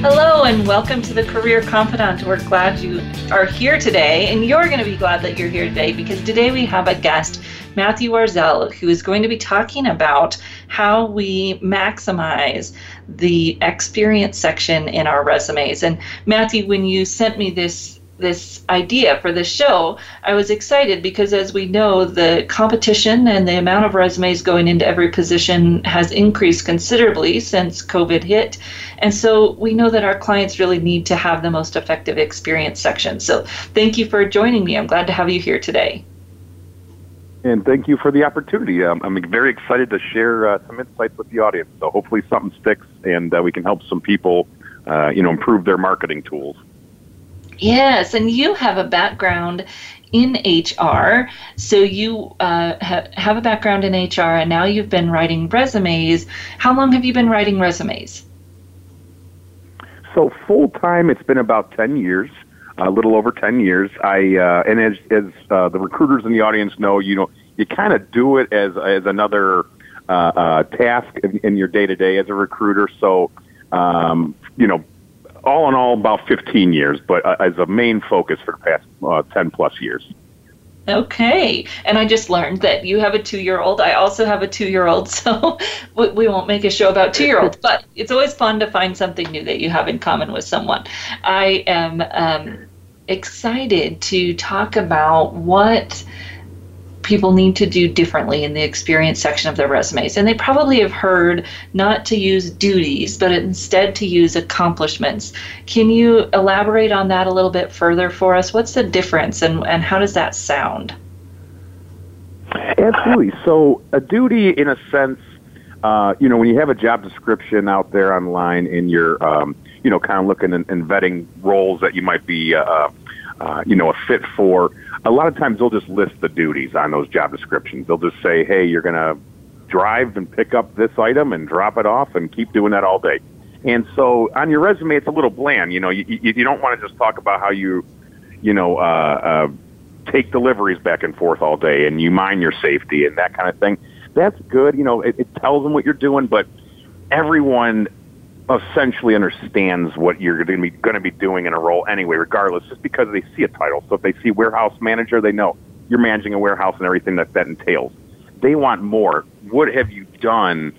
Hello, and welcome to the Career Confidante. We're glad you are here today, and you're going to be glad that you're here today because today we have a guest, Matthew Warzel, who is going to be talking about how we maximize the experience section in our resumes. And Matthew, when you sent me this this idea for this show, I was excited because, as we know, the competition and the amount of resumes going into every position has increased considerably since COVID hit. And so we know that our clients really need to have the most effective experience section. So thank you for joining me. I'm glad to have you here today. And thank you for the opportunity. Um, I'm very excited to share uh, some insights with the audience. So hopefully something sticks and uh, we can help some people, uh, you know, improve their marketing tools. Yes, and you have a background in HR. So you uh, ha- have a background in HR, and now you've been writing resumes. How long have you been writing resumes? So full time, it's been about ten years, a little over ten years. I uh, and as as uh, the recruiters in the audience know, you know, you kind of do it as as another uh, uh, task in, in your day to day as a recruiter. So, um, you know, all in all, about 15 years, but uh, as a main focus for the past uh, 10 plus years. Okay. And I just learned that you have a two year old. I also have a two year old, so we won't make a show about two year olds, but it's always fun to find something new that you have in common with someone. I am um, excited to talk about what people need to do differently in the experience section of their resumes. And they probably have heard not to use duties, but instead to use accomplishments. Can you elaborate on that a little bit further for us? What's the difference and, and how does that sound? Absolutely. So, a duty, in a sense, uh, you know, when you have a job description out there online and you're, um, you know, kind of looking and, and vetting roles that you might be, uh, uh, you know, a fit for, a lot of times they'll just list the duties on those job descriptions. They'll just say, hey, you're going to drive and pick up this item and drop it off and keep doing that all day. And so on your resume, it's a little bland. You know, you, you, don't want to just talk about how you, you know, uh, uh, take deliveries back and forth all day and you mind your safety and that kind of thing. That's good. You know, it, it tells them what you're doing, but everyone essentially understands what you're going to be going to be doing in a role anyway, regardless, just because they see a title. So if they see warehouse manager, they know you're managing a warehouse and everything that that entails. They want more. What have you done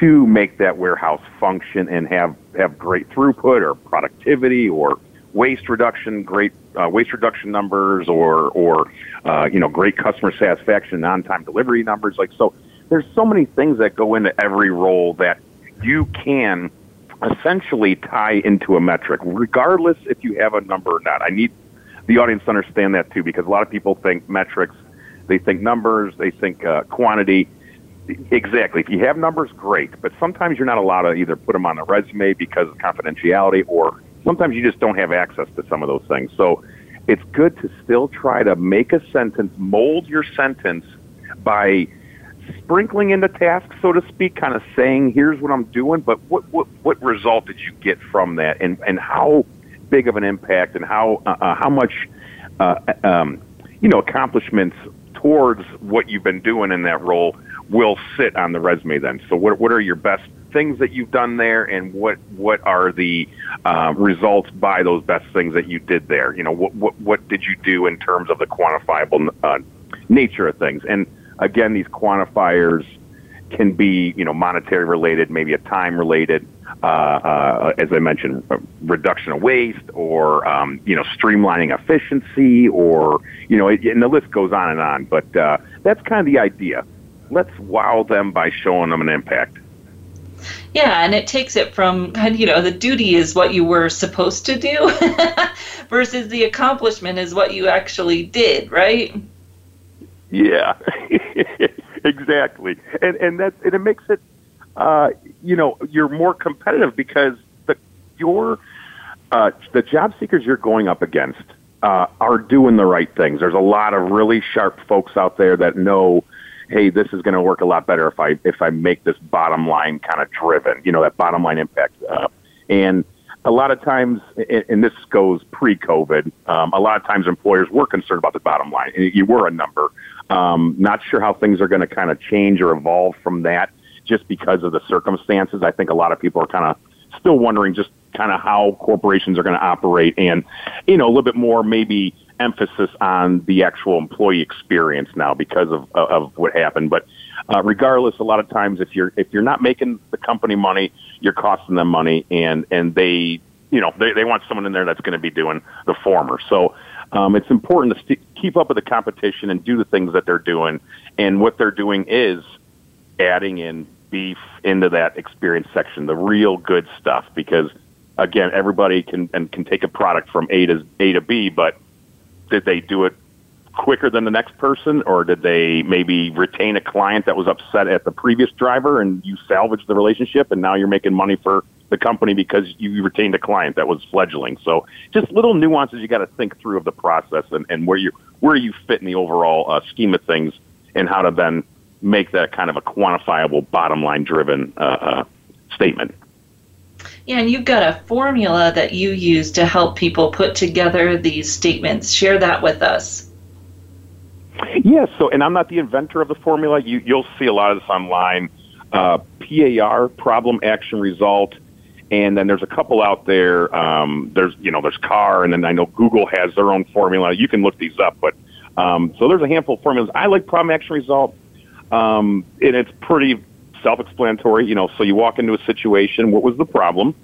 to make that warehouse function and have have great throughput or productivity or waste reduction, great uh, waste reduction numbers, or or uh, you know great customer satisfaction, on time delivery numbers. Like so, there's so many things that go into every role that you can essentially tie into a metric, regardless if you have a number or not. I need the audience to understand that too, because a lot of people think metrics, they think numbers, they think uh, quantity. Exactly. If you have numbers, great, but sometimes you're not allowed to either put them on a resume because of confidentiality, or sometimes you just don't have access to some of those things. So it's good to still try to make a sentence, mold your sentence by sprinkling into tasks, so to speak, kind of saying, "Here's what I'm doing," but what what what result did you get from that, and and how big of an impact, and how uh, uh, how much uh, um, you know accomplishments towards what you've been doing in that role will sit on the resume then. So what what are your best things that you've done there, and what what are the uh, results by those best things that you did there? You know, what what what did you do in terms of the quantifiable uh, nature of things, and Again, these quantifiers can be, you know, monetary related, maybe a time related, uh, uh, as I mentioned, reduction of waste or, um, you know, streamlining efficiency or, you know, it, and the list goes on and on. But uh, that's kind of the idea. Let's wow them by showing them an impact. Yeah, and it takes it from you know, the duty is what you were supposed to do versus the accomplishment is what you actually did, right? Yeah, exactly, and and that and it makes it, uh, you know, you're more competitive because the your uh, the job seekers you're going up against uh, are doing the right things. There's a lot of really sharp folks out there that know, hey, this is going to work a lot better if I if I make this bottom line kind of driven. You know, that bottom line impact. Uh, and a lot of times, and this goes pre-COVID, um, a lot of times employers were concerned about the bottom line. You were a number. Um, not sure how things are going to kind of change or evolve from that just because of the circumstances. I think a lot of people are kind of still wondering just kind of how corporations are going to operate and, you know, a little bit more maybe emphasis on the actual employee experience now because of, of what happened. But uh, regardless, a lot of times if you're, if you're not making the company money, you're costing them money and, and they, you know, they, they want someone in there that's going to be doing the former. So, um, it's important to st- keep up with the competition and do the things that they're doing. And what they're doing is adding in beef into that experience section, the real good stuff, because again, everybody can and can take a product from A to A to B, but did they do it quicker than the next person, or did they maybe retain a client that was upset at the previous driver and you salvaged the relationship and now you're making money for the company because you retained a client that was fledgling. So just little nuances you got to think through of the process and, and where you where you fit in the overall uh, scheme of things and how to then make that kind of a quantifiable bottom line driven uh, uh, statement. Yeah, and you've got a formula that you use to help people put together these statements. Share that with us. Yes, so and I'm not the inventor of the formula. You, you'll see a lot of this online. Uh, PAR, problem, action, result, and then there's a couple out there. Um, there's you know there's CAR, and then I know Google has their own formula. You can look these up, but um, so there's a handful of formulas. I like problem, action, result, um, and it's pretty self-explanatory. You know, so you walk into a situation. What was the problem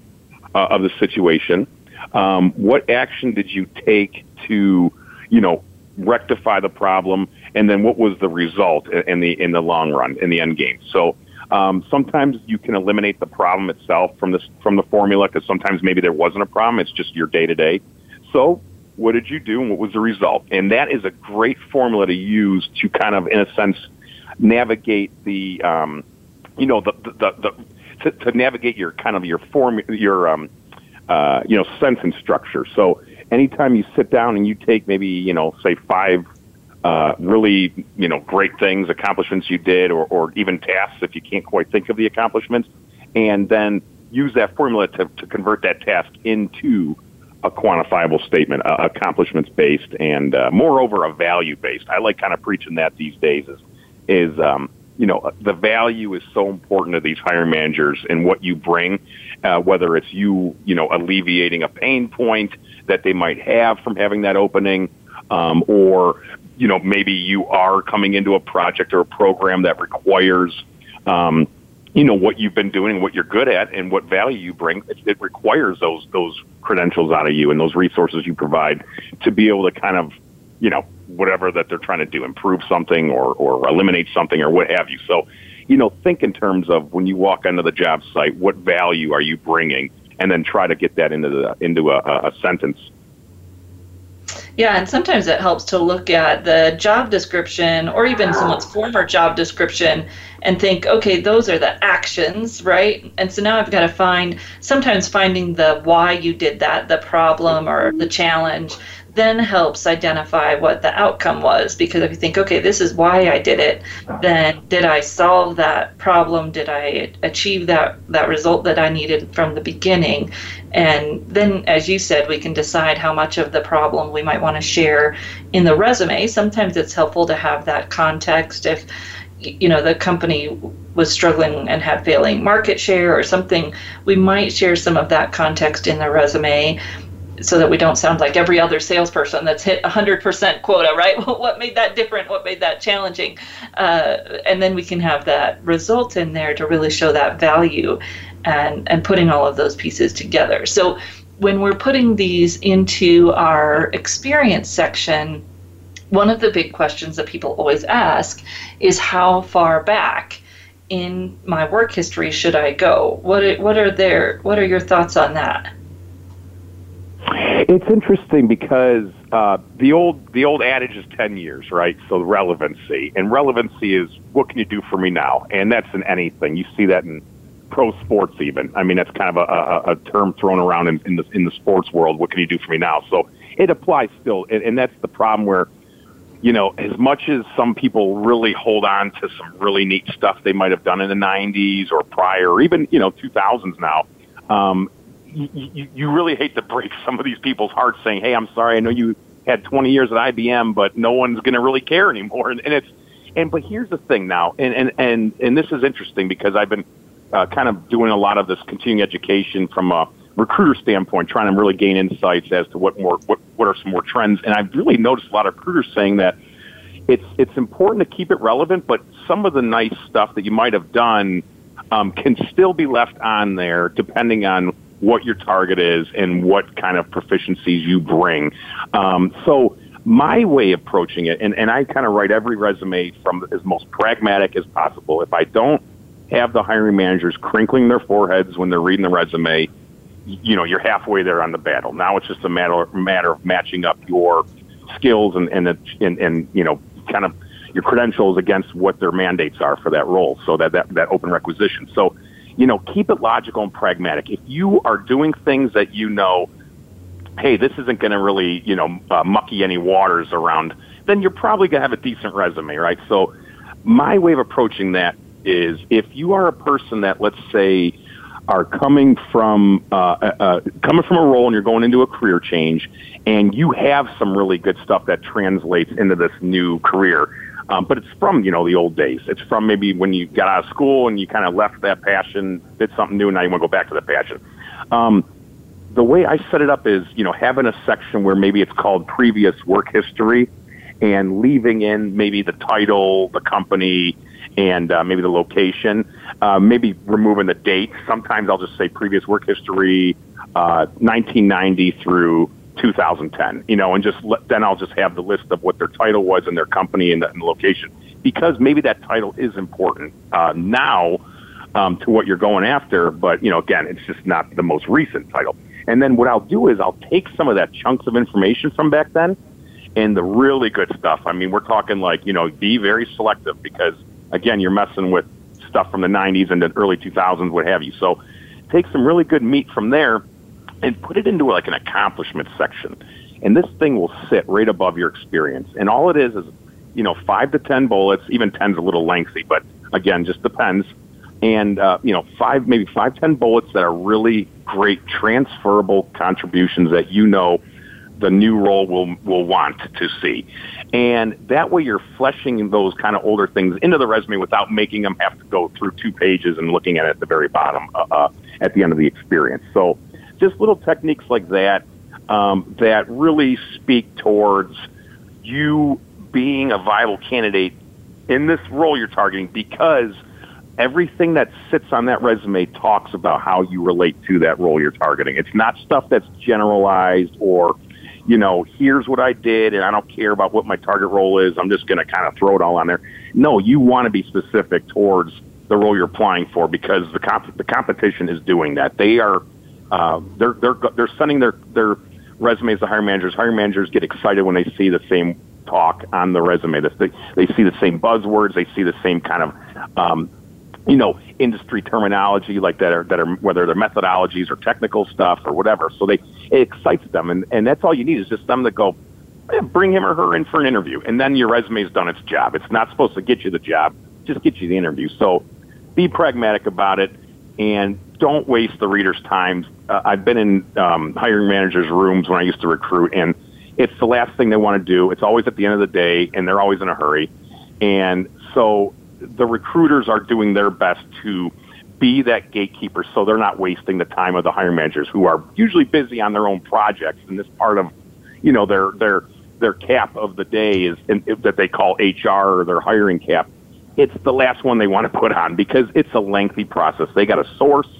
uh, of the situation? Um, what action did you take to, you know, rectify the problem? And then what was the result in the in the long run in the end game? So. Um, sometimes you can eliminate the problem itself from this from the formula because sometimes maybe there wasn't a problem. It's just your day to day. So what did you do and what was the result? And that is a great formula to use to kind of, in a sense, navigate the um, you know, the, the, the, the to, to navigate your kind of your form, your, um, uh, you know, sentence structure. So anytime you sit down and you take maybe, you know, say five, uh, really, you know, great things, accomplishments you did, or, or even tasks if you can't quite think of the accomplishments, and then use that formula to, to convert that task into a quantifiable statement, uh, accomplishments based, and uh, moreover a value based. I like kind of preaching that these days. Is is um, you know, the value is so important to these hiring managers and what you bring, uh, whether it's you, you know, alleviating a pain point that they might have from having that opening, um, or, you know, maybe you are coming into a project or a program that requires, um, you know, what you've been doing, what you're good at, and what value you bring. It, it requires those those credentials out of you and those resources you provide to be able to kind of, you know, whatever that they're trying to do, improve something or, or eliminate something or what have you. So, you know, think in terms of when you walk onto the job site, what value are you bringing, and then try to get that into the into a, a sentence. Yeah, and sometimes it helps to look at the job description or even someone's former job description and think, okay, those are the actions, right? And so now I've got to find, sometimes finding the why you did that, the problem or the challenge, then helps identify what the outcome was. Because if you think, okay, this is why I did it, then did I solve that problem? Did I achieve that, that result that I needed from the beginning? And then, as you said, we can decide how much of the problem we might want to share in the resume. Sometimes it's helpful to have that context if you know the company was struggling and had failing market share or something we might share some of that context in the resume so that we don't sound like every other salesperson that's hit 100% quota, right? what made that different? What made that challenging? Uh, and then we can have that result in there to really show that value and, and putting all of those pieces together. So when we're putting these into our experience section, one of the big questions that people always ask is how far back in my work history should I go? What what are their what are your thoughts on that? It's interesting because uh, the old the old adage is ten years, right? So relevancy and relevancy is what can you do for me now, and that's in anything. You see that in pro sports even. I mean, that's kind of a, a, a term thrown around in, in the in the sports world. What can you do for me now? So it applies still, and, and that's the problem where, you know, as much as some people really hold on to some really neat stuff they might have done in the '90s or prior, or even you know 2000s now. Um, you, you, really hate to break some of these people's hearts saying, "Hey, I'm sorry. I know you had 20 years at IBM, but no one's going to really care anymore." And, and it's and but here's the thing now, and and and and this is interesting because I've been uh, kind of doing a lot of this continuing education from a recruiter standpoint, trying to really gain insights as to what more what what are some more trends. And I've really noticed a lot of recruiters saying that it's it's important to keep it relevant, but some of the nice stuff that you might have done um, can still be left on there, depending on what your target is and what kind of proficiencies you bring. Um, so my way of approaching it, and, and I kind of write every resume from as most pragmatic as possible. If I don't have the hiring managers crinkling their foreheads when they're reading the resume, you know, you're halfway there on the battle. Now it's just a matter matter of matching up your skills and and and, and you know, kind of your credentials against what their mandates are for that role. So that that that open requisition. So, you know, keep it logical and pragmatic. If you are doing things that you know, hey, this isn't going to really you know uh, mucky any waters around, then you're probably going to have a decent resume, right? So, my way of approaching that is if you are a person that, let's say, are coming from uh, uh, uh, coming from a role and you're going into a career change, and you have some really good stuff that translates into this new career. Um, but it's from you know the old days. It's from maybe when you got out of school and you kind of left that passion, did something new, and now you want to go back to the passion. Um, the way I set it up is you know having a section where maybe it's called previous work history, and leaving in maybe the title, the company, and uh, maybe the location, uh, maybe removing the date. Sometimes I'll just say previous work history, uh, 1990 through 2010, you know, and just let, then I'll just have the list of what their title was and their company and the, and the location because maybe that title is important uh, now um, to what you're going after. But you know, again, it's just not the most recent title. And then what I'll do is I'll take some of that chunks of information from back then and the really good stuff. I mean, we're talking like you know, be very selective because again, you're messing with stuff from the 90s and the early 2000s, what have you. So take some really good meat from there and put it into like an accomplishment section. And this thing will sit right above your experience. And all it is is, you know, five to 10 bullets, even 10's a little lengthy, but again, just depends. And, uh, you know, five, maybe five, 10 bullets that are really great transferable contributions that you know the new role will will want to see. And that way you're fleshing those kind of older things into the resume without making them have to go through two pages and looking at it at the very bottom uh, uh, at the end of the experience. So just little techniques like that um, that really speak towards you being a viable candidate in this role you're targeting because everything that sits on that resume talks about how you relate to that role you're targeting. It's not stuff that's generalized or you know, here's what I did and I don't care about what my target role is. I'm just going to kind of throw it all on there. No, you want to be specific towards the role you're applying for because the comp- the competition is doing that. They are uh, they're they're they're sending their their resumes to hiring managers. Hiring managers get excited when they see the same talk on the resume. They they see the same buzzwords. They see the same kind of um, you know, industry terminology like that are that are whether they're methodologies or technical stuff or whatever. So they it excites them, and and that's all you need is just them to go. Bring him or her in for an interview, and then your resume's done its job. It's not supposed to get you the job, just get you the interview. So, be pragmatic about it, and don't waste the reader's time. Uh, I've been in um, hiring managers' rooms when I used to recruit, and it's the last thing they want to do. It's always at the end of the day, and they're always in a hurry. And so the recruiters are doing their best to be that gatekeeper so they're not wasting the time of the hiring managers who are usually busy on their own projects and this part of you know their their their cap of the day is in, that they call HR or their hiring cap it's the last one they want to put on because it's a lengthy process they got to source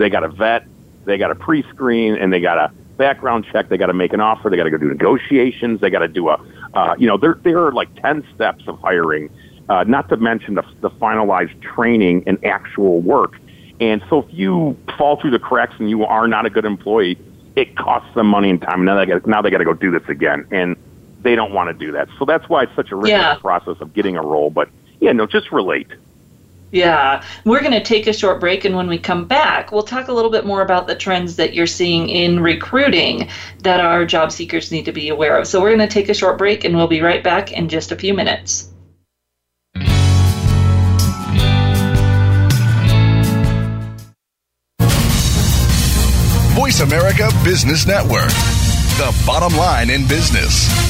they got a vet they got a pre-screen and they got a background check they got to make an offer they got to go do negotiations they got to do a uh, you know there there are like 10 steps of hiring uh, not to mention the, the finalized training and actual work. And so if you fall through the cracks and you are not a good employee, it costs them money and time. Now they got now they got to go do this again, and they don't want to do that. So that's why it's such a rigorous yeah. process of getting a role. But yeah, no, just relate. Yeah, we're going to take a short break, and when we come back, we'll talk a little bit more about the trends that you're seeing in recruiting that our job seekers need to be aware of. So, we're going to take a short break, and we'll be right back in just a few minutes. Voice America Business Network, the bottom line in business.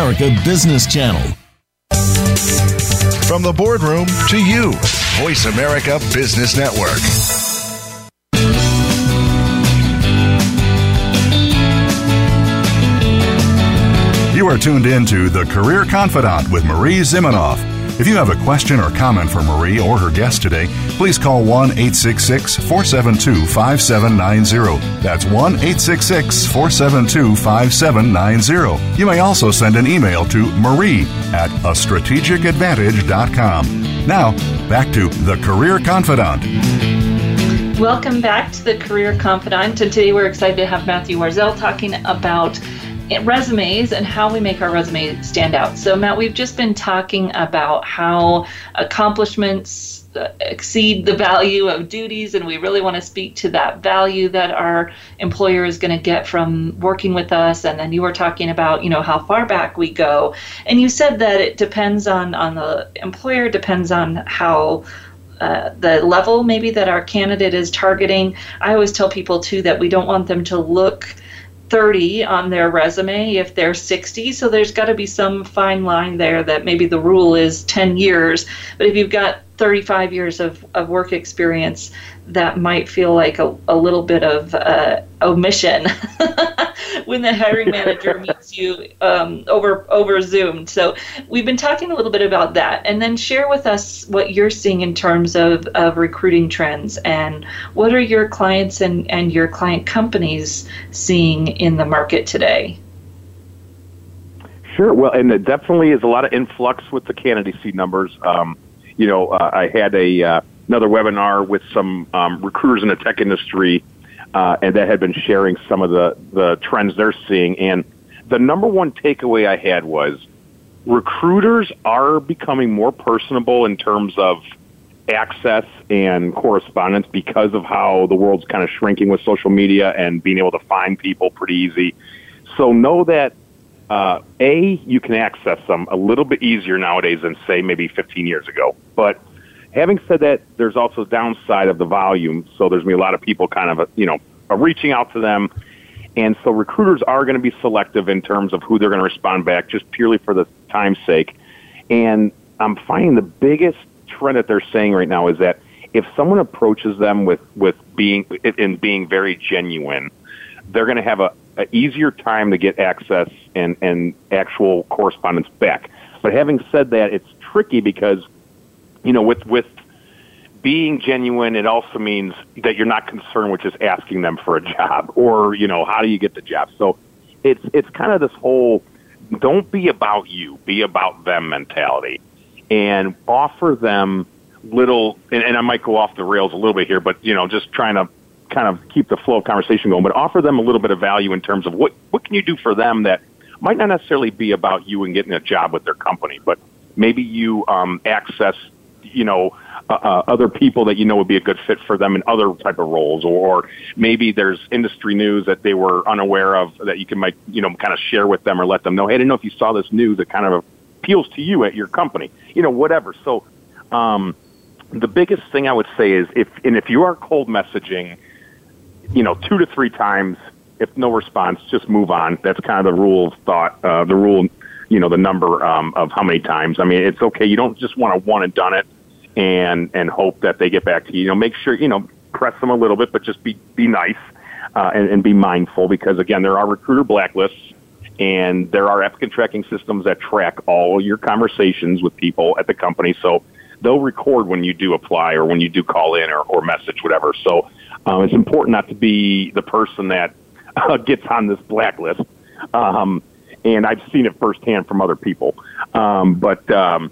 Business Channel. From the boardroom to you, Voice America Business Network. You are tuned in to The Career Confidante with Marie Zimenoff. If you have a question or comment for Marie or her guest today, please call 1 866 472 5790. That's 1 866 472 5790. You may also send an email to marie at a strategicadvantage.com. Now, back to The Career Confidante. Welcome back to The Career Confidante. And today we're excited to have Matthew Warzel talking about resumes and how we make our resume stand out. So, Matt, we've just been talking about how accomplishments exceed the value of duties, and we really want to speak to that value that our employer is going to get from working with us. And then you were talking about, you know, how far back we go, and you said that it depends on on the employer, depends on how. Uh, the level maybe that our candidate is targeting. I always tell people too that we don't want them to look 30 on their resume if they're 60. So there's got to be some fine line there that maybe the rule is 10 years. But if you've got 35 years of, of work experience, that might feel like a, a little bit of uh, omission when the hiring manager meets you um, over over Zoom. So we've been talking a little bit about that, and then share with us what you're seeing in terms of, of recruiting trends and what are your clients and, and your client companies seeing in the market today. Sure. Well, and it definitely is a lot of influx with the candidacy numbers. Um, you know, uh, I had a uh, another webinar with some um, recruiters in the tech industry, uh, and that had been sharing some of the the trends they're seeing. And the number one takeaway I had was recruiters are becoming more personable in terms of access and correspondence because of how the world's kind of shrinking with social media and being able to find people pretty easy. So know that uh, a you can access them a little bit easier nowadays than say maybe 15 years ago. But having said that, there's also downside of the volume. So there's gonna be a lot of people kind of you know reaching out to them, and so recruiters are going to be selective in terms of who they're going to respond back, just purely for the time's sake. And I'm finding the biggest trend that they're saying right now is that if someone approaches them with with being in being very genuine, they're going to have a, a easier time to get access and and actual correspondence back. But having said that, it's tricky because you know with with being genuine, it also means that you're not concerned with just asking them for a job or you know how do you get the job. So it's it's kind of this whole don't be about you, be about them mentality, and offer them little. And, and I might go off the rails a little bit here, but you know, just trying to kind of keep the flow of conversation going, but offer them a little bit of value in terms of what what can you do for them that might not necessarily be about you and getting a job with their company, but maybe you um, access, you know, uh, uh, other people that you know would be a good fit for them in other type of roles, or maybe there's industry news that they were unaware of that you can make, you know, kind of share with them or let them know. Hey, I didn't know if you saw this news that kind of appeals to you at your company, you know, whatever. So, um, the biggest thing I would say is if, and if you are cold messaging, you know, two to three times, if no response, just move on. That's kind of the rule of thought, uh, the rule, you know, the number um, of how many times. I mean, it's okay. You don't just want to one and done it and and hope that they get back to you. You know, make sure you know press them a little bit, but just be be nice uh, and, and be mindful because again, there are recruiter blacklists and there are applicant tracking systems that track all your conversations with people at the company. So they'll record when you do apply or when you do call in or, or message, whatever. So um, it's important not to be the person that uh, gets on this blacklist. Um, and I've seen it firsthand from other people. Um, but um,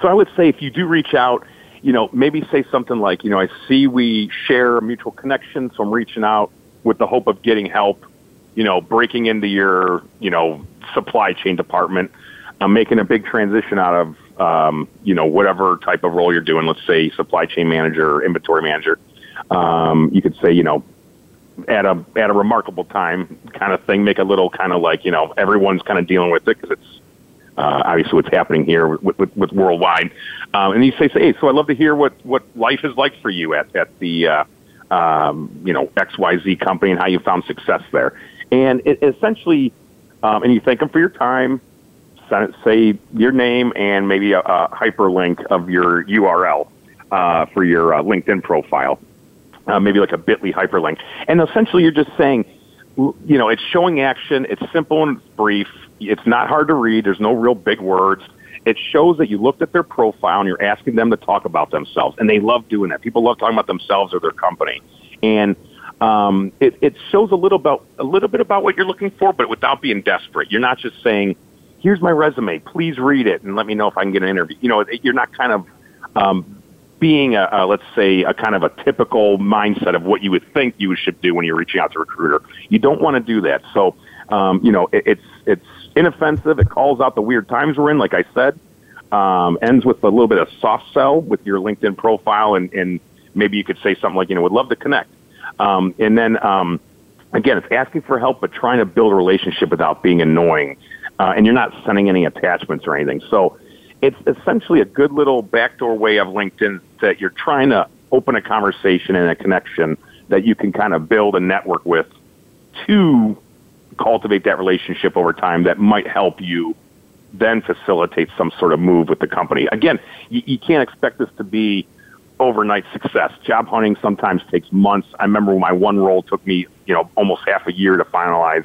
so I would say if you do reach out, you know, maybe say something like, you know, I see we share a mutual connection, so I'm reaching out with the hope of getting help, you know, breaking into your, you know, supply chain department. I'm making a big transition out of, um, you know, whatever type of role you're doing. Let's say supply chain manager, inventory manager. Um, you could say, you know, at a at a remarkable time, kind of thing. Make a little kind of like, you know, everyone's kind of dealing with it because it's uh, obviously what's happening here with, with, with worldwide. Um, and you say, say, hey, so I'd love to hear what, what life is like for you at, at the, uh, um, you know, XYZ company and how you found success there. And it essentially, um, and you thank them for your time, say your name and maybe a, a hyperlink of your URL uh, for your uh, LinkedIn profile, uh, maybe like a Bitly hyperlink. And essentially, you're just saying, you know, it's showing action. It's simple and it's brief. It's not hard to read. There's no real big words. It shows that you looked at their profile and you're asking them to talk about themselves, and they love doing that. People love talking about themselves or their company, and um, it, it shows a little about a little bit about what you're looking for, but without being desperate. You're not just saying, "Here's my resume. Please read it and let me know if I can get an interview." You know, you're not kind of um, being a, a let's say a kind of a typical mindset of what you would think you should do when you're reaching out to a recruiter. You don't want to do that. So, um, you know, it, it's it's inoffensive. It calls out the weird times we're in, like I said. Um, ends with a little bit of soft sell with your LinkedIn profile, and, and maybe you could say something like, you know, would love to connect. Um, and then, um, again, it's asking for help, but trying to build a relationship without being annoying. Uh, and you're not sending any attachments or anything. So it's essentially a good little backdoor way of LinkedIn that you're trying to open a conversation and a connection that you can kind of build a network with to cultivate that relationship over time that might help you then facilitate some sort of move with the company. Again, you, you can't expect this to be overnight success. Job hunting sometimes takes months. I remember my one role took me, you know, almost half a year to finalize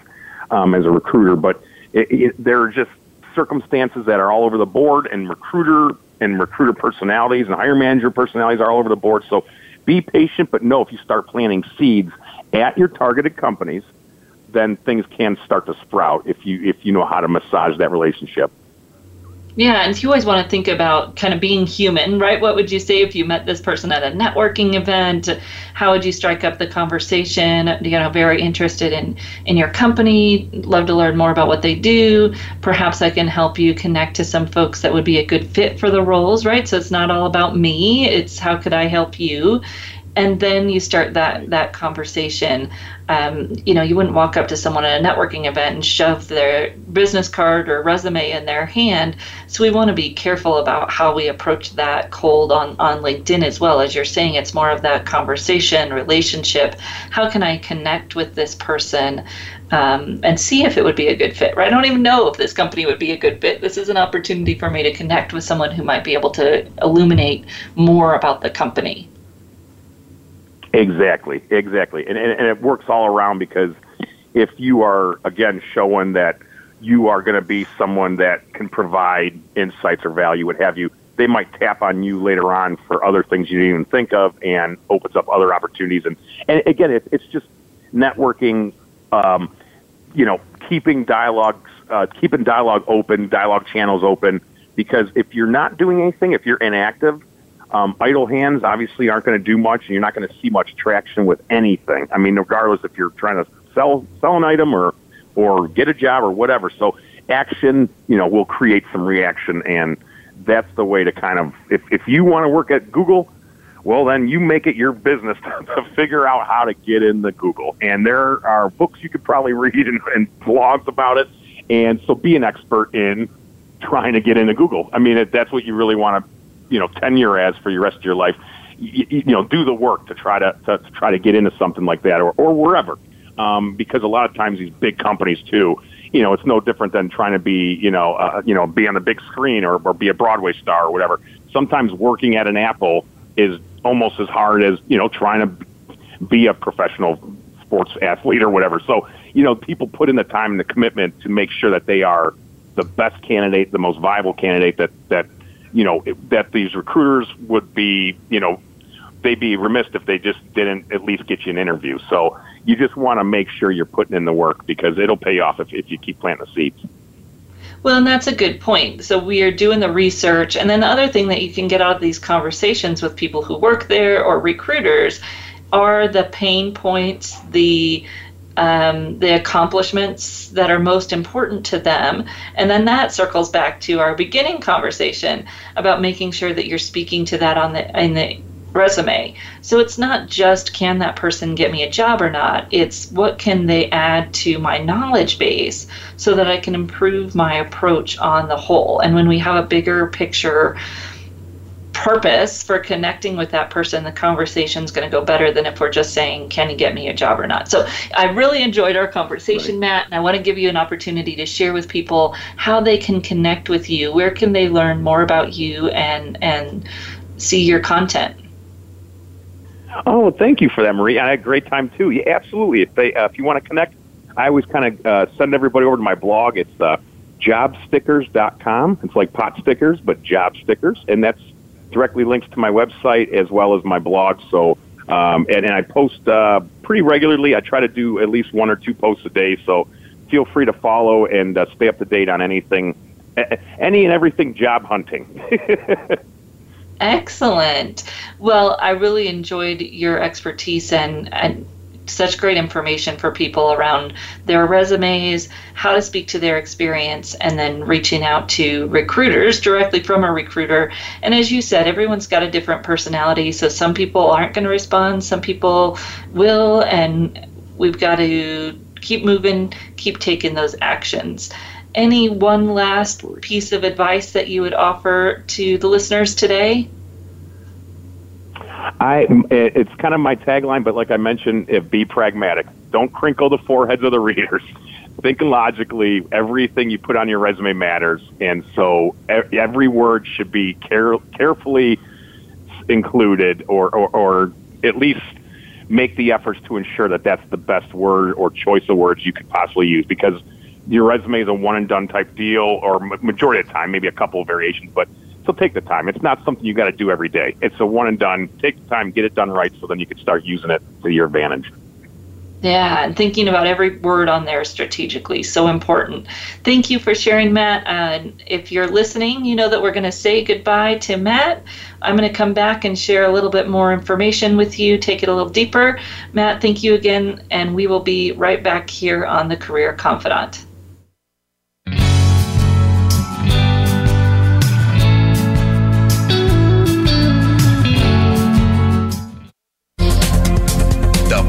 um, as a recruiter. But it, it, there are just circumstances that are all over the board, and recruiter and recruiter personalities and hire manager personalities are all over the board. So be patient, but know if you start planting seeds at your targeted companies then things can start to sprout if you if you know how to massage that relationship. Yeah, and you always want to think about kind of being human, right? What would you say if you met this person at a networking event? How would you strike up the conversation? You know, very interested in in your company, love to learn more about what they do. Perhaps I can help you connect to some folks that would be a good fit for the roles, right? So it's not all about me; it's how could I help you? And then you start that that conversation. Um, you know, you wouldn't walk up to someone at a networking event and shove their business card or resume in their hand. So we want to be careful about how we approach that cold on on LinkedIn as well. As you're saying, it's more of that conversation, relationship. How can I connect with this person? Um, and see if it would be a good fit. Right? I don't even know if this company would be a good fit. This is an opportunity for me to connect with someone who might be able to illuminate more about the company. Exactly, exactly, and, and and it works all around because if you are again showing that you are going to be someone that can provide insights or value, what have you, they might tap on you later on for other things you didn't even think of, and opens up other opportunities. And and again, it, it's just networking. Um, you know, keeping dialogues, uh, keeping dialogue open, dialogue channels open. Because if you're not doing anything, if you're inactive, um, idle hands obviously aren't going to do much, and you're not going to see much traction with anything. I mean, regardless if you're trying to sell sell an item or or get a job or whatever. So action, you know, will create some reaction, and that's the way to kind of if if you want to work at Google, well then you make it your business to figure out how to get in the Google. And there are books you could probably read and, and blogs about it. And so be an expert in trying to get into Google. I mean, if that's what you really want to, you know, tenure as for your rest of your life, you, you know, do the work to try to, to, to try to get into something like that or, or wherever. Um, because a lot of times these big companies too, you know, it's no different than trying to be, you know, uh, you know, be on the big screen or, or be a Broadway star or whatever. Sometimes working at an Apple is almost as hard as, you know, trying to be a professional sports athlete or whatever. So, you know, people put in the time and the commitment to make sure that they are the best candidate, the most viable candidate that, that, you know, that these recruiters would be, you know, they'd be remiss if they just didn't at least get you an interview. So you just want to make sure you're putting in the work because it'll pay off if, if you keep planting the seeds. Well, and that's a good point. So we are doing the research. And then the other thing that you can get out of these conversations with people who work there or recruiters are the pain points, the um, the accomplishments that are most important to them. And then that circles back to our beginning conversation about making sure that you're speaking to that on the in the resume. So it's not just can that person get me a job or not, it's what can they add to my knowledge base so that I can improve my approach on the whole. And when we have a bigger picture purpose for connecting with that person, the conversation is going to go better than if we're just saying, Can you get me a job or not? So I really enjoyed our conversation, right. Matt, and I want to give you an opportunity to share with people how they can connect with you. Where can they learn more about you and, and see your content? Oh, thank you for that, Marie. I had a great time too. Yeah, absolutely. If they, uh, if you want to connect, I always kind of uh, send everybody over to my blog. It's uh, jobstickers.com. It's like pot stickers, but job stickers, and that's directly links to my website as well as my blog. So, um, and, and I post uh, pretty regularly. I try to do at least one or two posts a day. So, feel free to follow and uh, stay up to date on anything, any and everything job hunting. Excellent. Well, I really enjoyed your expertise and, and such great information for people around their resumes, how to speak to their experience, and then reaching out to recruiters directly from a recruiter. And as you said, everyone's got a different personality, so some people aren't going to respond, some people will, and we've got to keep moving, keep taking those actions. Any one last piece of advice that you would offer to the listeners today? I it's kind of my tagline, but like I mentioned, if be pragmatic. Don't crinkle the foreheads of the readers. Think logically. Everything you put on your resume matters, and so every word should be care, carefully included, or, or or at least make the efforts to ensure that that's the best word or choice of words you could possibly use because your resume is a one and done type deal, or majority of the time, maybe a couple of variations, but so take the time. It's not something you got to do every day. It's a one and done. Take the time, get it done right, so then you can start using it to your advantage. Yeah, and thinking about every word on there strategically, so important. Thank you for sharing, Matt. Uh, if you're listening, you know that we're going to say goodbye to Matt. I'm going to come back and share a little bit more information with you, take it a little deeper. Matt, thank you again, and we will be right back here on the Career Confidante.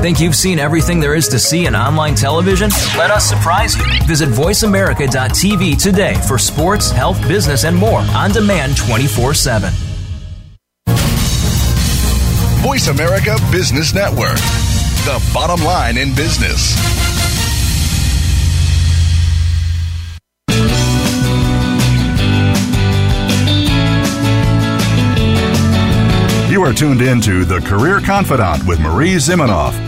Think you've seen everything there is to see in online television? Let us surprise you. Visit VoiceAmerica.tv today for sports, health, business, and more on demand 24 7. Voice America Business Network, the bottom line in business. You are tuned in to The Career Confidante with Marie Zimenoff.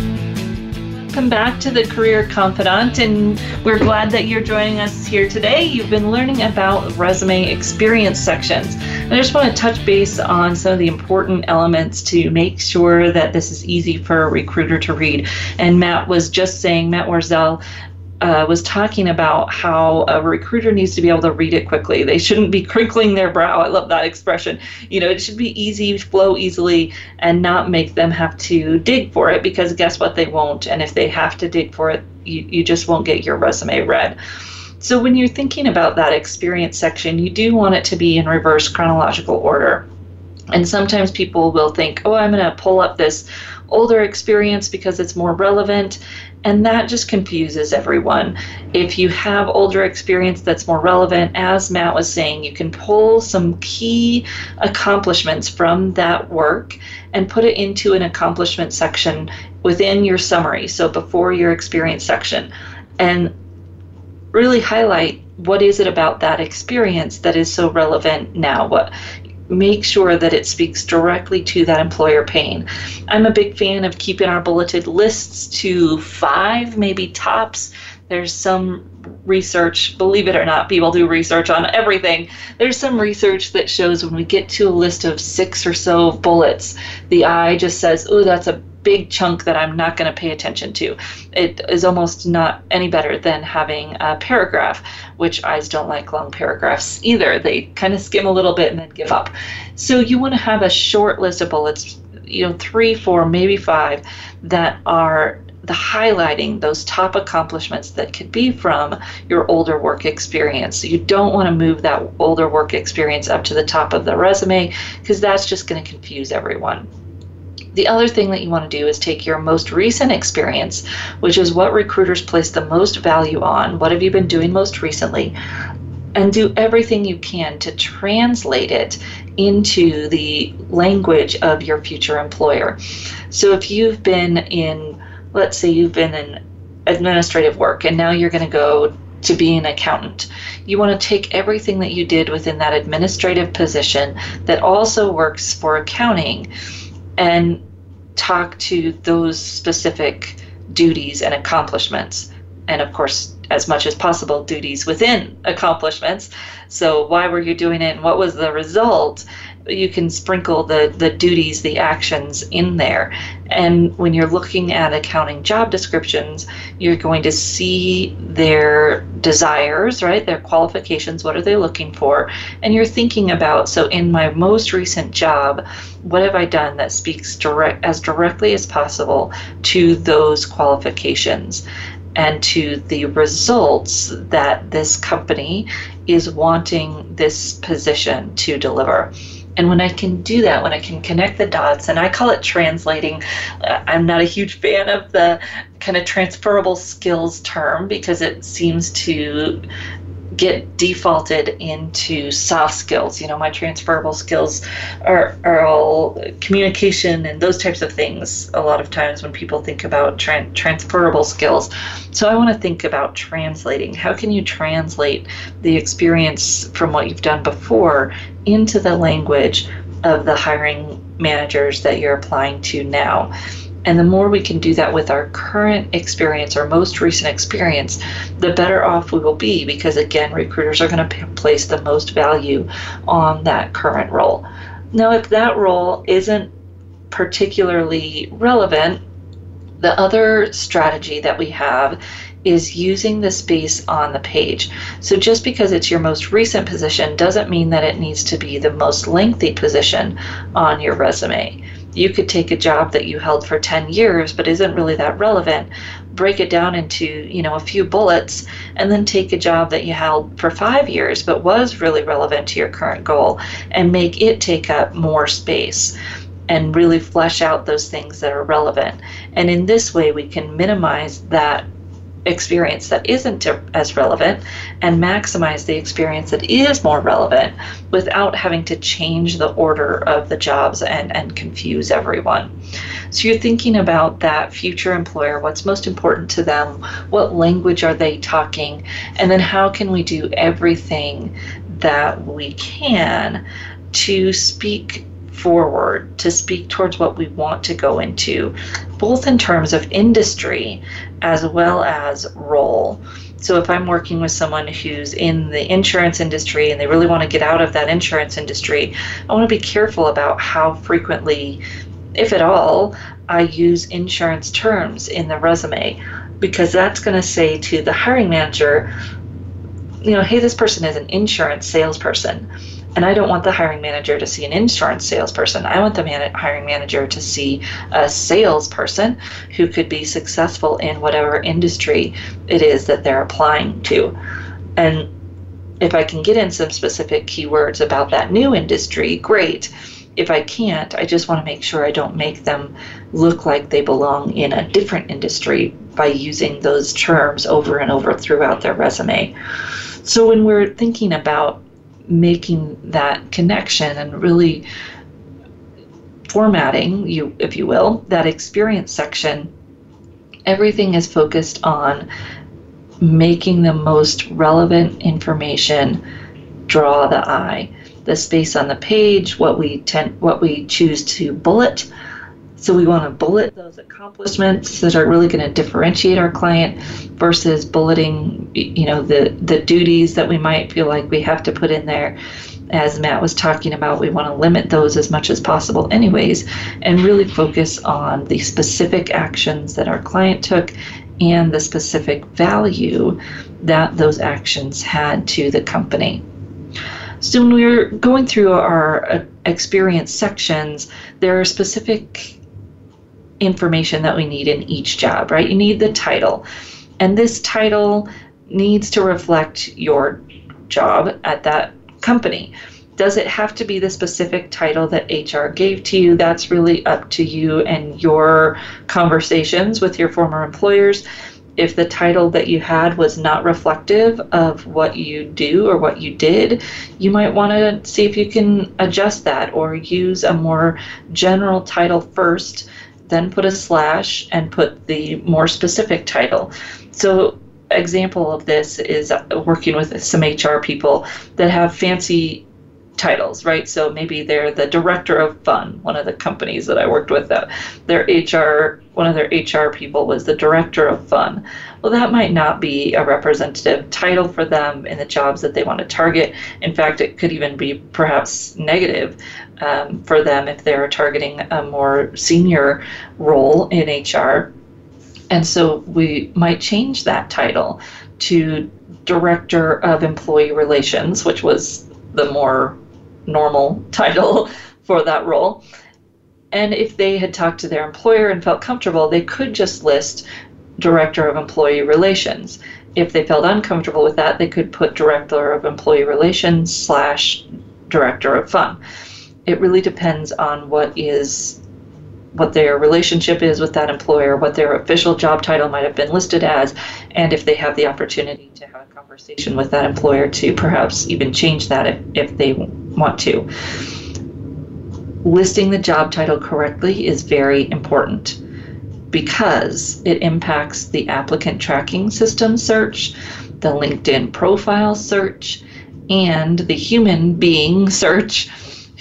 Welcome back to the Career Confidante, and we're glad that you're joining us here today. You've been learning about resume experience sections. I just want to touch base on some of the important elements to make sure that this is easy for a recruiter to read. And Matt was just saying, Matt Warzel uh, was talking about how a recruiter needs to be able to read it quickly. They shouldn't be crinkling their brow. I love that expression. You know, it should be easy, flow easily, and not make them have to dig for it because guess what? They won't. And if they have to dig for it, you, you just won't get your resume read. So when you're thinking about that experience section, you do want it to be in reverse chronological order. And sometimes people will think, oh, I'm going to pull up this older experience because it's more relevant. And that just confuses everyone. If you have older experience that's more relevant, as Matt was saying, you can pull some key accomplishments from that work and put it into an accomplishment section within your summary, so before your experience section, and really highlight what is it about that experience that is so relevant now what make sure that it speaks directly to that employer pain. I'm a big fan of keeping our bulleted lists to five, maybe tops. There's some research, believe it or not, people do research on everything. There's some research that shows when we get to a list of six or so bullets, the eye just says, oh, that's a big chunk that I'm not going to pay attention to. It is almost not any better than having a paragraph, which eyes don't like long paragraphs either. They kind of skim a little bit and then give up. So you want to have a short list of bullets, you know, three, four, maybe five, that are the highlighting those top accomplishments that could be from your older work experience. So you don't want to move that older work experience up to the top of the resume because that's just going to confuse everyone. The other thing that you want to do is take your most recent experience, which is what recruiters place the most value on, what have you been doing most recently, and do everything you can to translate it into the language of your future employer. So if you've been in, let's say you've been in administrative work and now you're going to go to be an accountant. You want to take everything that you did within that administrative position that also works for accounting and talk to those specific duties and accomplishments. And of course, as much as possible, duties within accomplishments. So, why were you doing it and what was the result? You can sprinkle the, the duties, the actions in there. And when you're looking at accounting job descriptions, you're going to see their desires, right? Their qualifications, what are they looking for? And you're thinking about, so in my most recent job, what have I done that speaks direct as directly as possible to those qualifications? and to the results that this company is wanting this position to deliver. And when I can do that, when I can connect the dots, and I call it translating, uh, I'm not a huge fan of the kind of transferable skills term because it seems to get defaulted into soft skills. You know, my transferable skills are, are all communication and those types of things a lot of times when people think about tra- transferable skills. So I want to think about translating. How can you translate the experience from what you've done before into the language of the hiring managers that you're applying to now? And the more we can do that with our current experience or most recent experience, the better off we will be because, again, recruiters are going to p- place the most value on that current role. Now, if that role isn't particularly relevant, the other strategy that we have is using the space on the page. So just because it's your most recent position doesn't mean that it needs to be the most lengthy position on your resume you could take a job that you held for 10 years but isn't really that relevant break it down into you know a few bullets and then take a job that you held for five years but was really relevant to your current goal and make it take up more space and really flesh out those things that are relevant. And in this way we can minimize that experience that isn't as relevant and maximize the experience that is more relevant without having to change the order of the jobs and, and confuse everyone. So you're thinking about that future employer, what's most important to them, what language are they talking, and then how can we do everything that we can to speak forward to speak towards what we want to go into, both in terms of industry as well as role. So, if I'm working with someone who's in the insurance industry and they really want to get out of that insurance industry, I want to be careful about how frequently, if at all, I use insurance terms in the resume because that's going to say to the hiring manager, you know, hey, this person is an insurance salesperson and I don't want the hiring manager to see an insurance salesperson. I want the man- hiring manager to see a salesperson who could be successful in whatever industry it is that they're applying to. And if I can get in some specific keywords about that new industry, great. If I can't, I just want to make sure I don't make them look like they belong in a different industry by using those terms over and over throughout their resume. So when we're thinking about making that connection and really formatting you if you will that experience section everything is focused on making the most relevant information draw the eye. The space on the page what we tend what we choose to bullet so we want to bullet those accomplishments that are really going to differentiate our client versus bulleting, you know, the the duties that we might feel like we have to put in there. As Matt was talking about, we want to limit those as much as possible, anyways, and really focus on the specific actions that our client took and the specific value that those actions had to the company. So when we're going through our uh, experience sections, there are specific information that we need in each job, right? You need the title. And this title needs to reflect your job at that company. Does it have to be the specific title that HR gave to you? That's really up to you and your conversations with your former employers. If the title that you had was not reflective of what you do or what you did, you might want to see if you can adjust that or use a more general title first then put a slash and put the more specific title. So example of this is working with some HR people that have fancy titles, right? So maybe they're the director of fun, one of the companies that I worked with that their HR one of their HR people was the director of fun. Well, that might not be a representative title for them in the jobs that they want to target. In fact, it could even be perhaps negative um, for them if they're targeting a more senior role in HR. And so we might change that title to Director of Employee Relations, which was the more normal title for that role. And if they had talked to their employer and felt comfortable, they could just list Director of Employee Relations. If they felt uncomfortable with that, they could put Director of Employee Relations slash Director of Fun it really depends on what is what their relationship is with that employer, what their official job title might have been listed as, and if they have the opportunity to have a conversation with that employer to perhaps even change that if, if they want to. Listing the job title correctly is very important because it impacts the applicant tracking system search, the LinkedIn profile search, and the human being search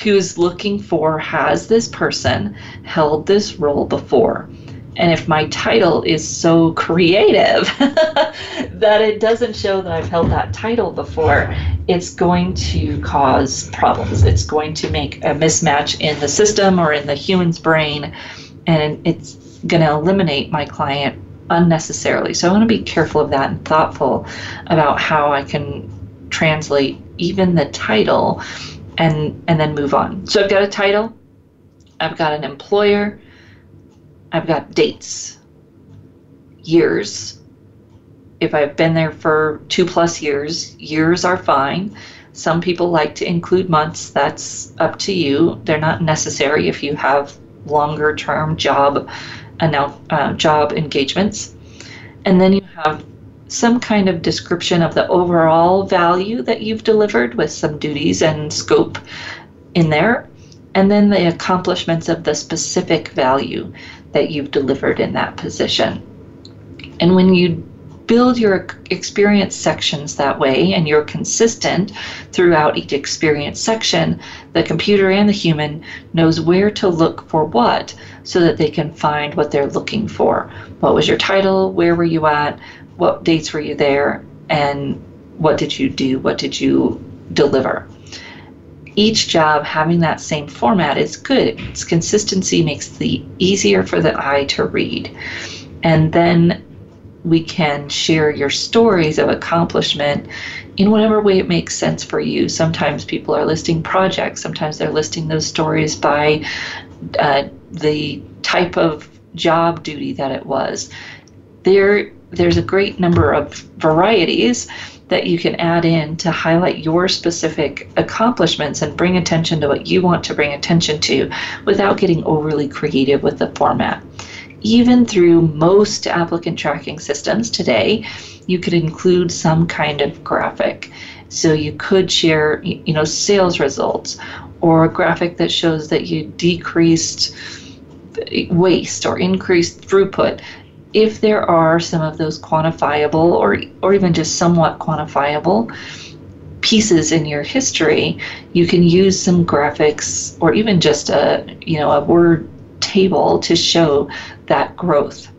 who's looking for has this person held this role before? And if my title is so creative that it doesn't show that I've held that title before, it's going to cause problems. It's going to make a mismatch in the system or in the human's brain, and it's going to eliminate my client unnecessarily. So I want to be careful of that and thoughtful about how I can translate even the title and and then move on. So I've got a title. I've got an employer, I've got dates, years. If I've been there for two plus years, years are fine. Some people like to include months. That's up to you. They're not necessary if you have longer term job uh, job engagements. And then you have some kind of description of the overall value that you've delivered with some duties and scope in there. And then the accomplishments of the specific value that you've delivered in that position. And when you build your experience sections that way and you're consistent throughout each experience section, the computer and the human knows where to look for what so that they can find what they're looking for. What was your title? Where were you at? What dates were you there? And what did you do? What did you deliver? Each job having that same format is good. Its consistency makes it easier for the eye to read. And then we can share your stories of accomplishment in whatever way it makes sense for you. Sometimes people are listing projects, sometimes they're listing those stories by uh, the type of job duty that it was. There, there's a great number of varieties that you can add in to highlight your specific accomplishments and bring attention to what you want to bring attention to without getting overly creative with the format even through most applicant tracking systems today, you could include some kind of graphic. So you could share, you know, sales results or a graphic that shows that you decreased eh, waste or increased throughput. If there are some of those quantifiable or or even just somewhat quantifiable pieces in your history, you can use some graphics or even just a, you know, a word table to show that growth.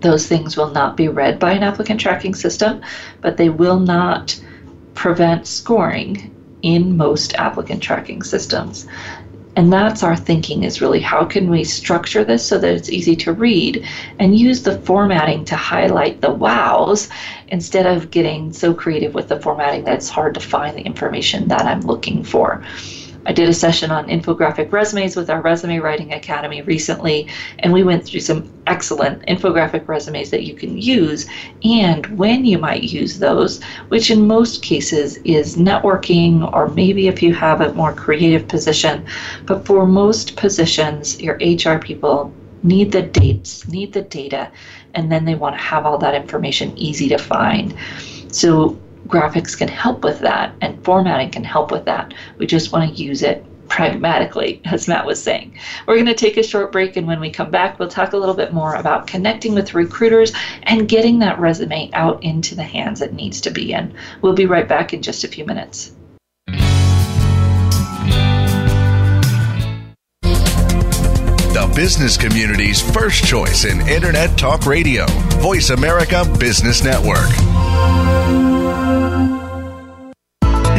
Those things will not be read by an applicant tracking system, but they will not prevent scoring in most applicant tracking systems. And that's our thinking is really how can we structure this so that it's easy to read and use the formatting to highlight the wows instead of getting so creative with the formatting that it's hard to find the information that I'm looking for. I did a session on infographic resumes with our Resume Writing Academy recently, and we went through some excellent infographic resumes that you can use and when you might use those, which in most cases is networking or maybe if you have a more creative position. But for most positions, your HR people need the dates, need the data, and then they want to have all that information easy to find. So graphics can help with that and formatting can help with that. We just want to use it pragmatically, as Matt was saying. We're going to take a short break, and when we come back, we'll talk a little bit more about connecting with recruiters and getting that resume out into the hands it needs to be in. We'll be right back in just a few minutes. The business community's first choice in Internet Talk Radio, Voice America Business Network.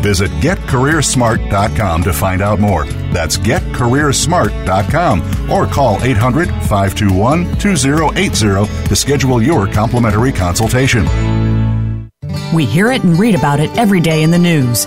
Visit getcareersmart.com to find out more. That's getcareersmart.com or call 800 521 2080 to schedule your complimentary consultation. We hear it and read about it every day in the news.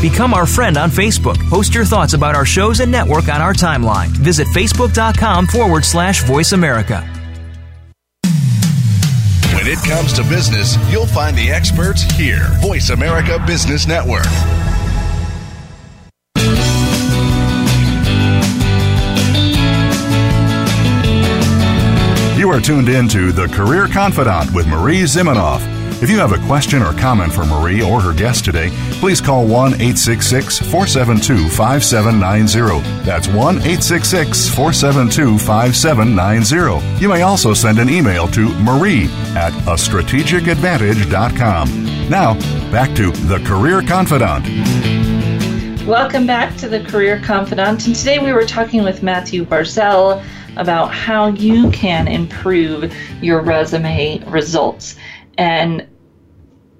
Become our friend on Facebook. Post your thoughts about our shows and network on our timeline. Visit facebook.com forward slash voice America. When it comes to business, you'll find the experts here. Voice America Business Network. You are tuned in to The Career Confidante with Marie Zimenoff. If you have a question or comment for Marie or her guest today, please call 1 866 472 5790. That's 1 866 472 5790. You may also send an email to marie at a strategicadvantage.com. Now, back to The Career Confidante. Welcome back to The Career Confidante. And today we were talking with Matthew Warzel about how you can improve your resume results. And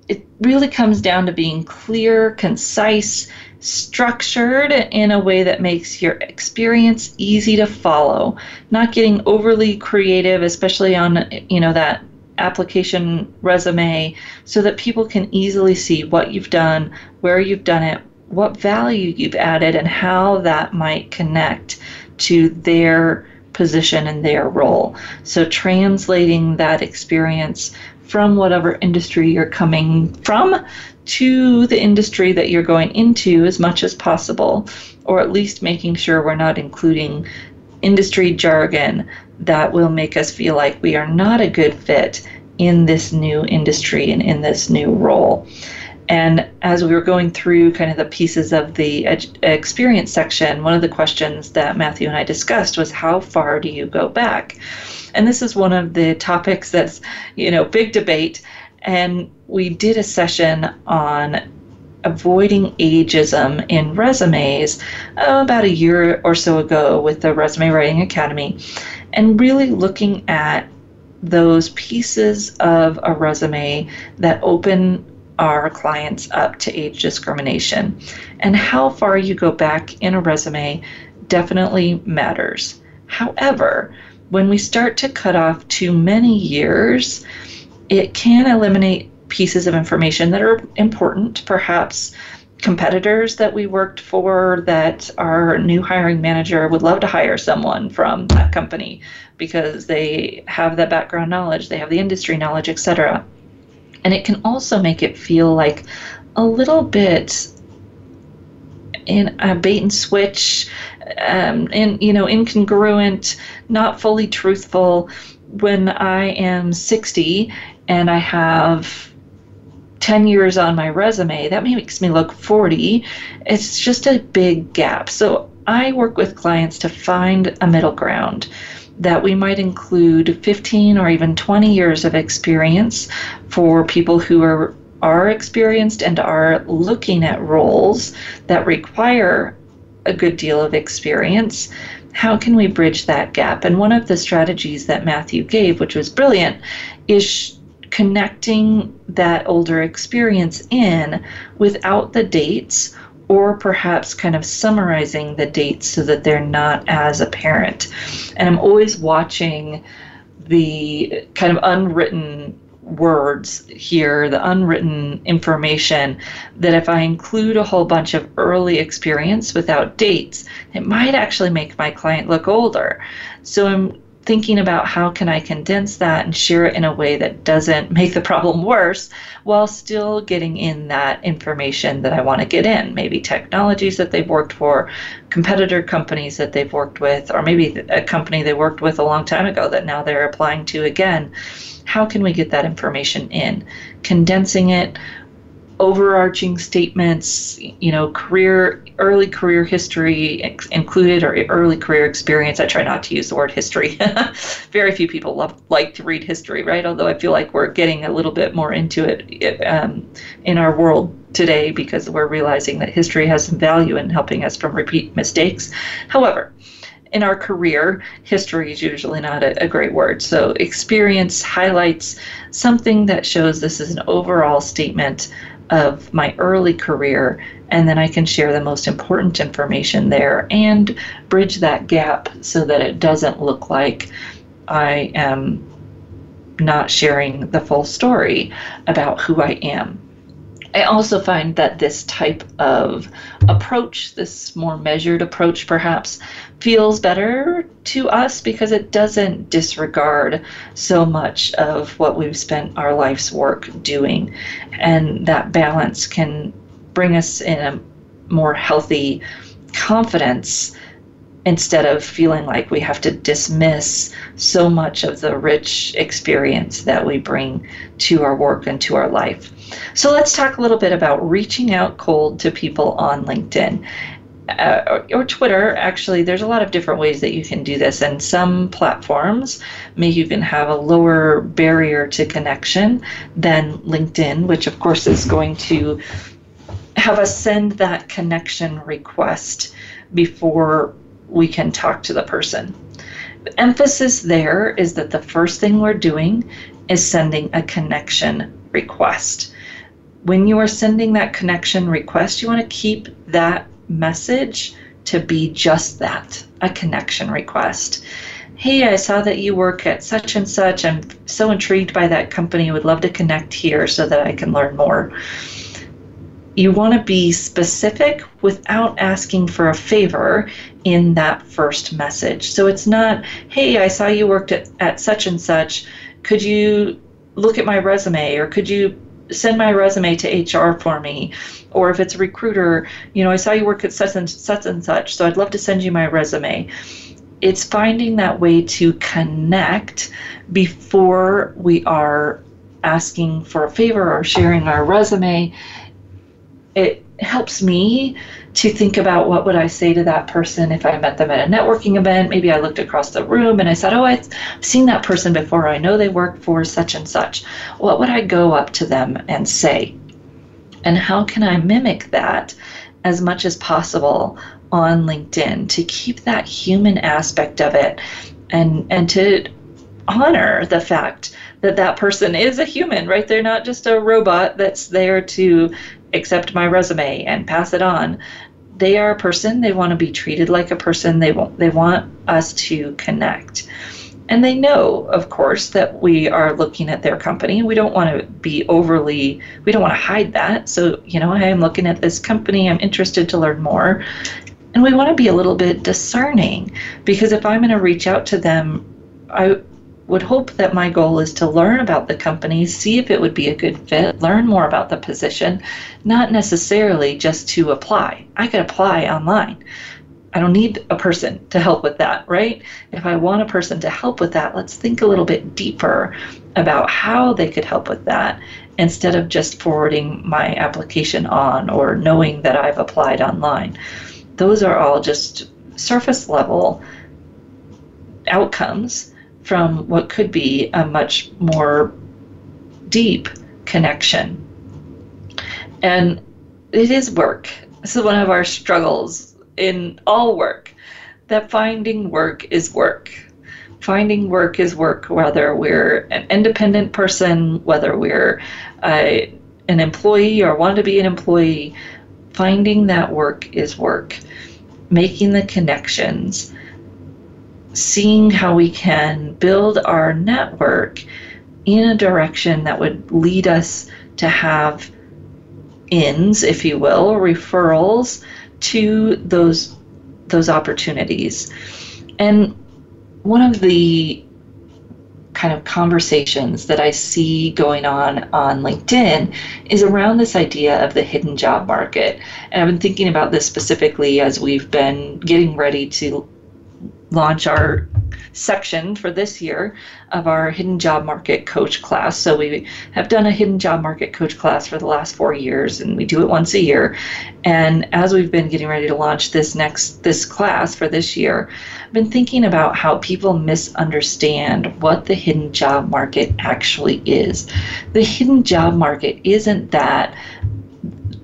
it really comes down to being clear, concise, structured in a way that makes your experience easy to follow, not getting overly creative, especially on, you know, that application resume so that people can easily see what you've done, where you've done it, what value you've added, and how that might connect to their position and their role. So, translating that experience from whatever industry you're coming from to the industry that you're going into as much as possible, or at least making sure we're not including industry jargon that will make us feel like we are not a good fit in this new industry and in this new role. And as we were going through kind of the pieces of the ed- experience section, one of the questions that Matthew and I discussed was how far do you go back? And this is one of the topics that's, you know, big debate. And we did a session on avoiding ageism in resumes uh, about a year or so ago with the Resume Writing Academy and really looking at those pieces of a resume that open our clients up to age discrimination. And how far you go back in a resume definitely matters. However, when we start to cut off too many years, it can eliminate pieces of information that are important, perhaps competitors that we worked for that our new hiring manager would love to hire someone from that company because they have that background knowledge, they have the industry knowledge, etc. And it can also make it feel like a little bit in a bait and switch, um, and you know, incongruent, not fully truthful. When I am 60 and I have 10 years on my resume, that makes me look 40. It's just a big gap. So I work with clients to find a middle ground that we might include 15 or even 20 years of experience for people who are are experienced and are looking at roles that require a good deal of experience how can we bridge that gap and one of the strategies that Matthew gave which was brilliant is connecting that older experience in without the dates or perhaps kind of summarizing the dates so that they're not as apparent. And I'm always watching the kind of unwritten words here, the unwritten information, that if I include a whole bunch of early experience without dates, it might actually make my client look older. So I'm thinking about how can I condense that and share it in a way that doesn't make the problem worse while still getting in that information that I want to get in. Maybe technologies that they've worked for, competitor companies that they've worked with, or maybe a company they worked with a long time ago that now they're applying to again. How can we get that information in? Condensing it overarching statements, you know, career, early career history ex- included or early career experience. I try not to use the word history. Very few people love, like to read history, right? Although I feel like we're getting a little bit more into it um, in our world today because we're realizing that history has some value in helping us from repeat mistakes. However, in our career, history is usually not a, a, great word. So, experience highlights something that shows this is an overall statement of my early career, and then I can share the most important information there and bridge that gap so that it doesn't look like I am not sharing the full story about who I am. I also find that this type of approach, this more measured approach perhaps, feels better to us because it doesn't disregard so much of what we've spent our life's work doing. And that balance can bring us in a more healthy confidence instead of feeling like we have to dismiss so much of the rich experience that we bring to our work and to our life. So let's talk a little bit about reaching out cold to people on LinkedIn. Uh, or, or, Twitter, actually, there's a lot of different ways that you can do this, and some platforms may even have a lower barrier to connection than LinkedIn, which of course is going to have us send that connection request before we can talk to the person. The emphasis there is that the first thing we're doing is sending a connection request. When you are sending that connection request, you want to keep that message to be just that a connection request. Hey, I saw that you work at such and such. I'm so intrigued by that company. Would love to connect here so that I can learn more you want to be specific without asking for a favor in that first message. So it's not, hey, I saw you worked at, at such and such. Could you look at my resume or could you send my resume to HR for me? Or if it's a recruiter, you know, I saw you work at such and such and such, so I'd love to send you my resume. It's finding that way to connect before we are asking for a favor or sharing our resume it helps me to think about what would I say to that person if I met them at a networking event. Maybe I looked across the room and I said, "Oh, I've seen that person before. I know they work for such and such." What would I go up to them and say? And how can I mimic that as much as possible on LinkedIn to keep that human aspect of it and and to honor the fact that that person is a human, right? They're not just a robot that's there to accept my resume and pass it on. They are a person. They want to be treated like a person. They want they want us to connect. And they know, of course, that we are looking at their company. We don't want to be overly, we don't want to hide that. So, you know, I am looking at this company. I'm interested to learn more. And we want to be a little bit discerning because if I'm going to reach out to them, I would hope that my goal is to learn about the company, see if it would be a good fit, learn more about the position, not necessarily just to apply. I could apply online. I don't need a person to help with that, right? If I want a person to help with that, let's think a little bit deeper about how they could help with that instead of just forwarding my application on or knowing that I've applied online. Those are all just surface level outcomes from what could be a much more deep connection. And it is work. This is one of our struggles in all work that finding work is work. Finding work is work, whether we're an independent person, whether we're uh, an employee or want to be an employee. Finding that work is work. Making the connections seeing how we can build our network in a direction that would lead us to have ins, if you will, referrals to those those opportunities. And one of the kind of conversations that I see going on on LinkedIn is around this idea of the hidden job market. And I've been thinking about this specifically as we've been getting ready to launch our section for this year of our hidden job market coach class. So we have done a hidden job market coach class for the last 4 years and we do it once a year. And as we've been getting ready to launch this next this class for this year, I've been thinking about how people misunderstand what the hidden job market actually is. The hidden job market isn't that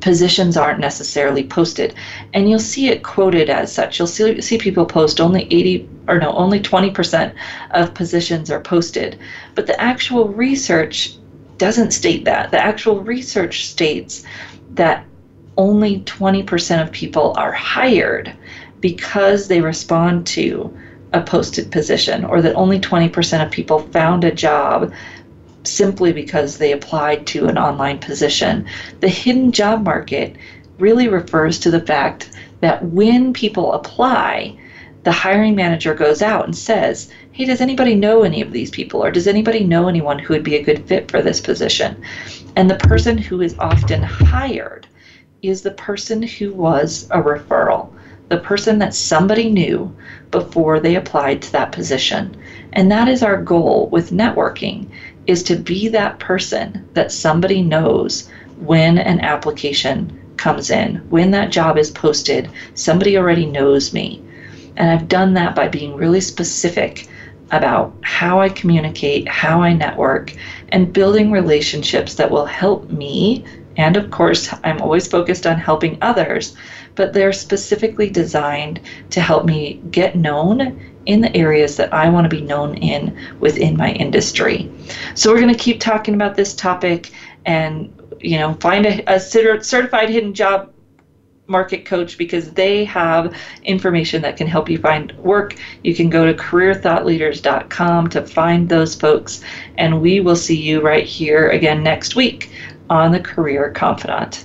positions aren't necessarily posted. And you'll see it quoted as such. You'll see, see people post only 80 or no, only 20% of positions are posted. But the actual research doesn't state that. The actual research states that only 20% of people are hired because they respond to a posted position, or that only 20% of people found a job simply because they applied to an online position. The hidden job market really refers to the fact that when people apply, the hiring manager goes out and says, Hey, does anybody know any of these people? Or does anybody know anyone who would be a good fit for this position? And the person who is often hired is the person who was a referral the person that somebody knew before they applied to that position. And that is our goal with networking is to be that person that somebody knows when an application comes in. When that job is posted, somebody already knows me. And I've done that by being really specific about how I communicate, how I network, and building relationships that will help me. And of course, I'm always focused on helping others, but they're specifically designed to help me get known in the areas that I want to be known in within my industry. So we're going to keep talking about this topic and you know find a, a certified hidden job market coach because they have information that can help you find work. You can go to careerthoughtleaders.com to find those folks and we will see you right here again next week on the Career Confidante.